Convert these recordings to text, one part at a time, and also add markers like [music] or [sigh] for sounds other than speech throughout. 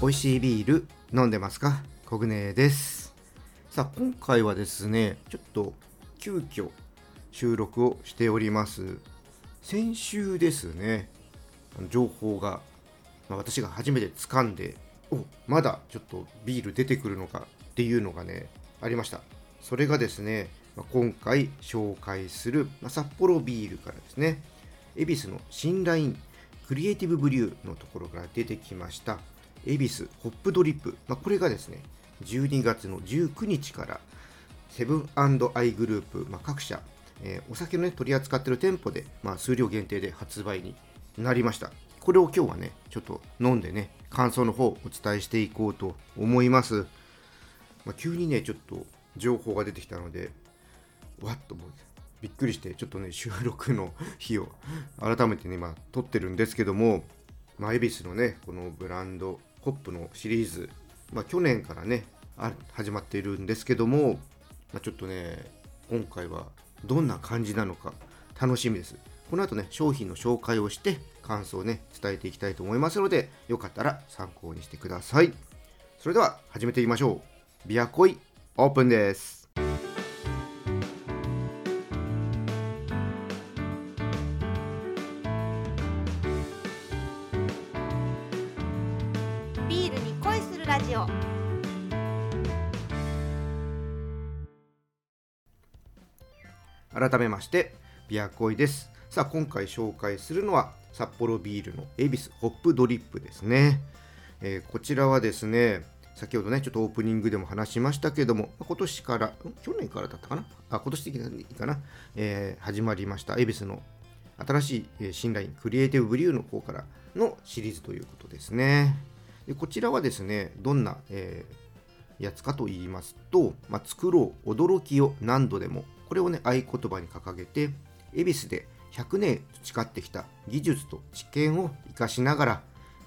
美味しいビール飲んでますか？コグネです。さあ今回はですねちょっと急遽収録をしております。先週ですね情報が、まあ、私が初めて掴んでおまだちょっとビール出てくるのかっていうのがねありました。それがですね、今回紹介する、ま、札幌ビールからですね恵比寿の新ラインクリエイティブブリューのところから出てきました恵比寿ホップドリップ、まあ、これがですね12月の19日からセブンアイグループ、まあ、各社、えー、お酒の、ね、取り扱っている店舗で、まあ、数量限定で発売になりました。これを今日はねちょっと飲んでね感想の方をお伝えしていこうと思います、まあ、急にねちょっと情報が出てきたのでわっともうびっくりしてちょっとね収録の [laughs] 日を改めてね今撮ってるんですけどもまあ、恵比寿のねこのブランドホップのシリーズ、まあ、去年からね始まっているんですけども、まあ、ちょっとね今回はどんな感じなのか楽しみです。この後ね商品の紹介をして感想をね伝えていきたいと思いますのでよかったら参考にしてください。それでは始めていきましょう。ビアコイオープンです改めましてビアコイです。さあ今回紹介するのは札幌ビールの恵比寿ホップドリップですね、えー、こちらはですね先ほどねちょっとオープニングでも話しましたけども今年から去年からだったかな？あ今年的にかな、えー、始まりました恵比寿の新しい、新ラインクリエイティブブリューの方からのシリーズということですね。でこちらはですねどんな、えー、やつかと言いますと、まあ、作ろう驚きを何度でもこれをね合言葉に掲げて恵比寿で100年培ってきた技術と知見を生かしながら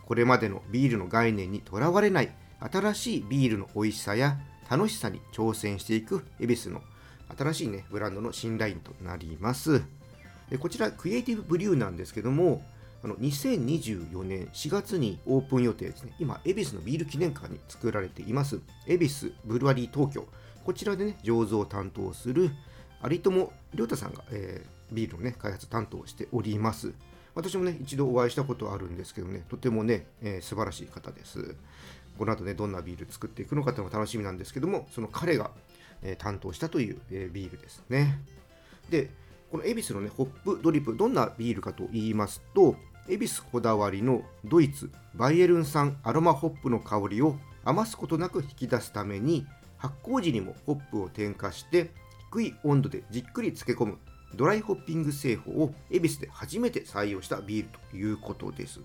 これまでのビールの概念にとらわれない新しいビールの美味しさや楽しさに挑戦していく恵比寿の新しいねブランドの新ラインとなりますでこちらクリエイティブブリューなんですけどもあの2024年4月にオープン予定ですね今恵比寿のビール記念館に作られています恵比寿ブルワリー東京こちらでね醸造を担当する有友亮太さんが、えー、ビールの、ね、開発担当しております。私もね、一度お会いしたことあるんですけどね、とてもね、えー、素晴らしい方です。この後ね、どんなビール作っていくのかというのが楽しみなんですけども、その彼が、え、担当したという、え、ビールですね。で、この恵比寿のね、ホップドリップ、どんなビールかと言いますと、恵比寿こだわりのドイツ、バイエルン産アロマホップの香りを余すことなく引き出すために、発酵時にもホップを添加して低い温度でじっくり漬け込むドライホッピング製法を恵比寿で初めて採用したビールということです。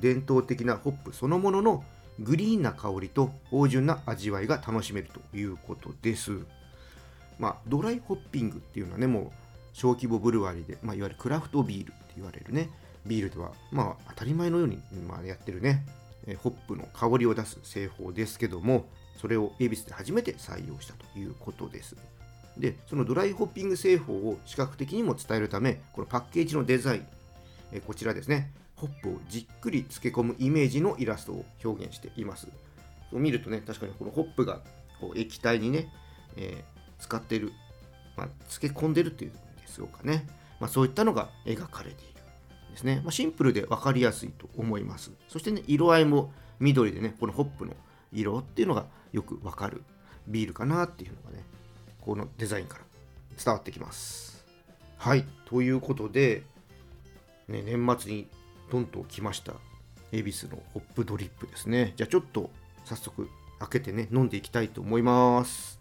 伝統的なホップそのもののグリーンな香りと芳醇な味わいが楽しめるということです。まあ、ドライホッピングっていうのはね、もう小規模ブルワリーで、まあ、いわゆるクラフトビールって言われるね、ビールでは、まあ、当たり前のように、まあ、やってるね、ホップの香りを出す製法ですけども、それを恵比寿で初めて採用したということです。でそのドライホッピング製法を視覚的にも伝えるためこのパッケージのデザインえこちらですねホップをじっくり漬け込むイメージのイラストを表現しています。見るとね確かにこのホップがこう液体にね、えー、使ってる、まあ、漬け込んでるっていうんでしょうかね、まあ、そういったのが描かれているんですね、まあ、シンプルで分かりやすいと思います。そしてね色合いも緑でねこのホップの色っていうのがよくわかる。ビールかなっていうのがねこのデザインから伝わってきます。はい、ということで、ね、年末にドンと来ました恵比寿のホップドリップですね。じゃあちょっと早速開けてね飲んでいきたいと思います。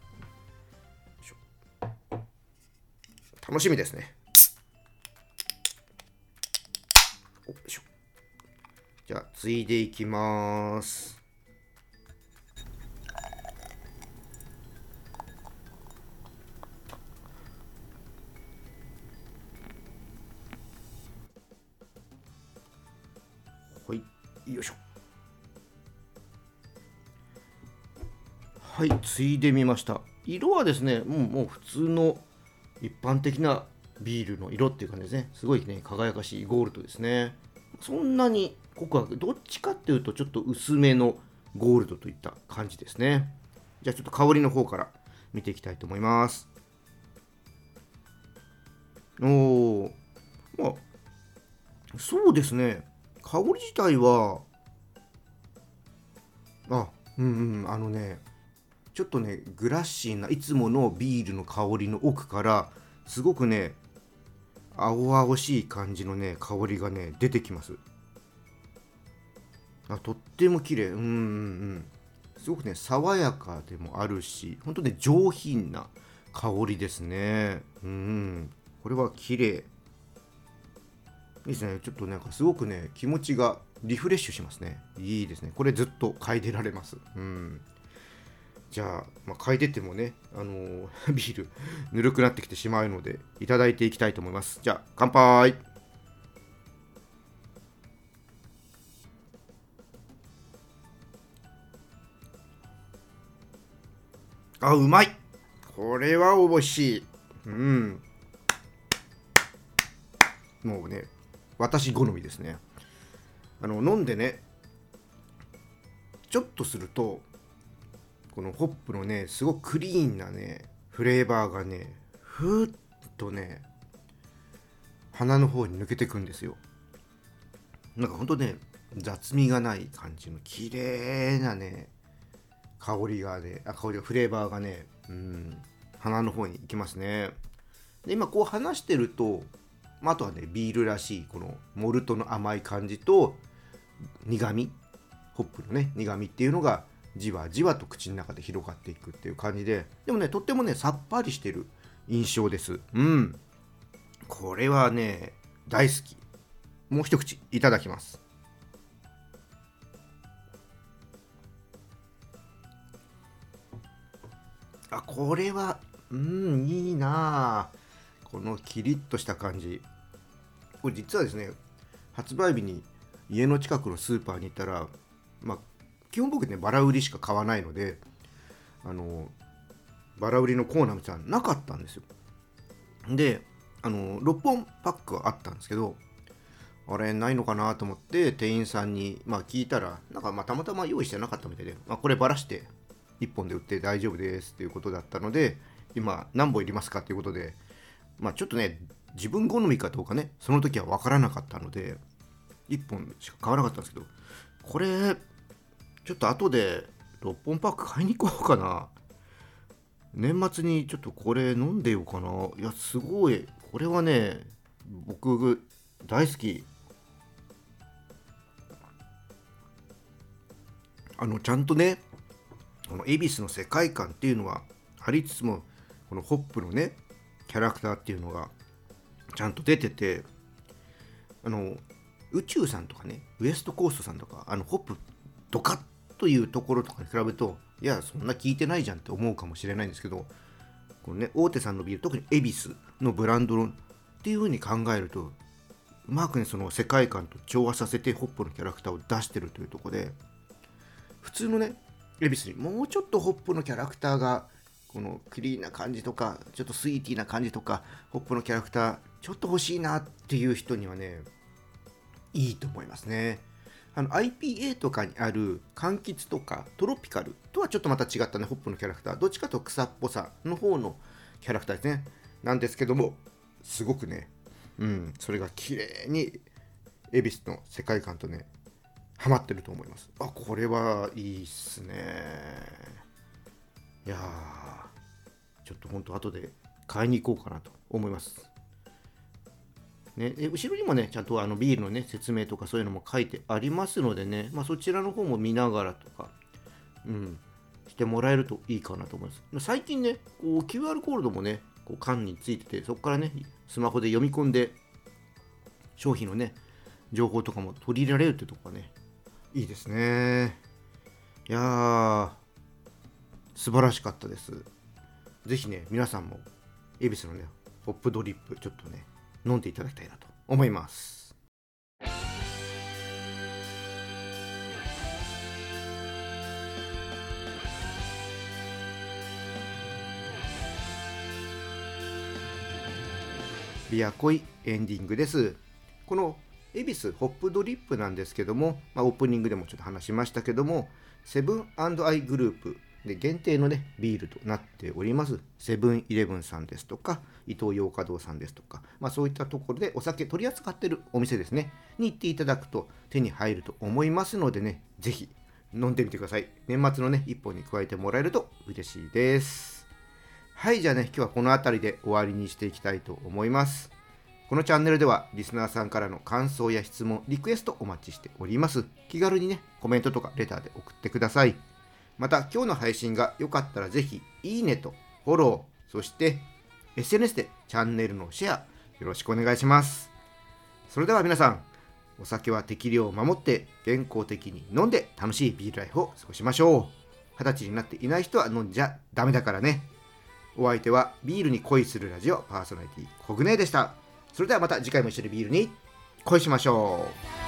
楽しみですね。じゃあ、ついでいきます。よいしょ。はいついでみました。色はですねもうもう普通の一般的なビールの色っていう感じですね。すごいね輝かしいゴールドですね。そんなに濃くはどっちかっていうとちょっと薄めのゴールドといった感じですね。じゃあちょっと香りの方から見ていきたいと思います。おおまあそうですね。香り自体はあうんうんあのねちょっとねグラッシーないつものビールの香りの奥からすごくね青々しい感じのね香りがね出てきます。あとっても綺麗。うんうんうん。すごくね爽やかでもあるし本当ね上品な香りですね。うん。これは綺麗。いいですね。ちょっとなんかすごくね気持ちがリフレッシュしますね。いいですね。これずっと嗅いでられます。うん。じゃあ、まあ、嗅いでてもね、あのー、[laughs] ビールぬるくなってきてしまうのでいただいていきたいと思います。じゃあ乾杯。あうまい。これは美味しい。うん。もうね私好みですね。あの飲んでねちょっとするとこのホップのねすごくクリーンなねフレーバーがねふーっとね鼻の方に抜けてくんですよ。なんかほんとね雑味がない感じの綺麗なね香りがねあ香りがフレーバーがねうん鼻の方に行きますね。で今こう話してると、あ、あとはねビールらしいこのモルトの甘い感じと苦味ホップのね苦味っていうのがじわじわと口の中で広がっていくっていう感じででもねとってもねさっぱりしてる印象です。うん。これはね大好き。もう一口いただきます。あこれはうんいいなこのキリッとした感じ。これ実はですね発売日に家の近くのスーパーに行ったらまあ基本僕ねバラ売りしか買わないのであのバラ売りのコーナーみたいななかったんですよ。であの6本パックはあったんですけどあれないのかなと思って店員さんに、まあ、聞いたらなんかまあたまたま用意してなかったみたいで、まあ、こればらして1本で売って大丈夫ですっていうことだったので今何本いりますかっていうことでまあちょっとね自分好みかどうかねその時は分からなかったので1本しか買わなかったんですけどこれちょっと後で6本パック買いに行こうかな。年末にちょっとこれ飲んでようかな。いやすごい。これはね僕大好き。あのちゃんとねこの恵比寿の世界観っていうのはありつつもこのホップのねキャラクターっていうのがちゃんと出ててあの宇宙さんとかねウエストコーストさんとかあのホップドカッというところとかに比べるといやそんな聞いてないじゃんって思うかもしれないんですけどこのね大手さんのビール特に恵比寿のブランドのっていう風に考えるとうまくねその世界観と調和させてホップのキャラクターを出してるというとこで普通のね恵比寿にもうちょっとホップのキャラクターがこのクリーンな感じとかちょっとスイーティーな感じとかホップのキャラクターちょっと欲しいなっていう人にはねいいと思いますね。あの IPA とかにある柑橘とかトロピカルとはちょっとまた違ったねホップのキャラクター。どっちかと草っぽさの方のキャラクターですね。なんですけどもすごくねうんそれが綺麗に恵比寿の世界観とねハマってると思います。あこれはいいっすね。いやちょっとほんと後で買いに行こうかなと思いますね、後ろにもね、ちゃんとあのビールのね、説明とかそういうのも書いてありますのでね、まあ、そちらの方も見ながらとか、うん、してもらえるといいかなと思います。最近ね、こう QR コードもね、こう缶についてて、そこからね、スマホで読み込んで、商品のね、情報とかも取り入れられるってとこがね、いいですね。いやー、素晴らしかったです。ぜひね、皆さんも、恵比寿のね、ホップドリップ、ちょっとね、飲んでいただきたいなと思います。ビアコイエンディングです。この恵比寿ホップドリップなんですけども、まあ、オープニングでもちょっと話しましたけども、セブンアイグループで限定のねビールとなっております。セブンイレブンさんですとか伊東洋華堂さんですとか、まあ、そういったところでお酒取り扱ってるお店ですね。に行っていただくと手に入ると思いますのでねぜひ飲んでみてください。年末のね一本に加えてもらえると嬉しいです。はいじゃあね今日はこの辺りで終わりにしていきたいと思います。このチャンネルではリスナーさんからの感想や質問リクエストお待ちしております。気軽にねコメントとかレターで送ってください。また今日の配信が良かったらぜひいいねとフォローそして SNS でチャンネルのシェアよろしくお願いします。それでは皆さんお酒は適量を守って健康的に飲んで楽しいビールライフを過ごしましょう。二十歳になっていない人は飲んじゃダメだからね。お相手はビールに恋するラジオパーソナリティコグネでした。それではまた次回も一緒にビールに恋しましょう。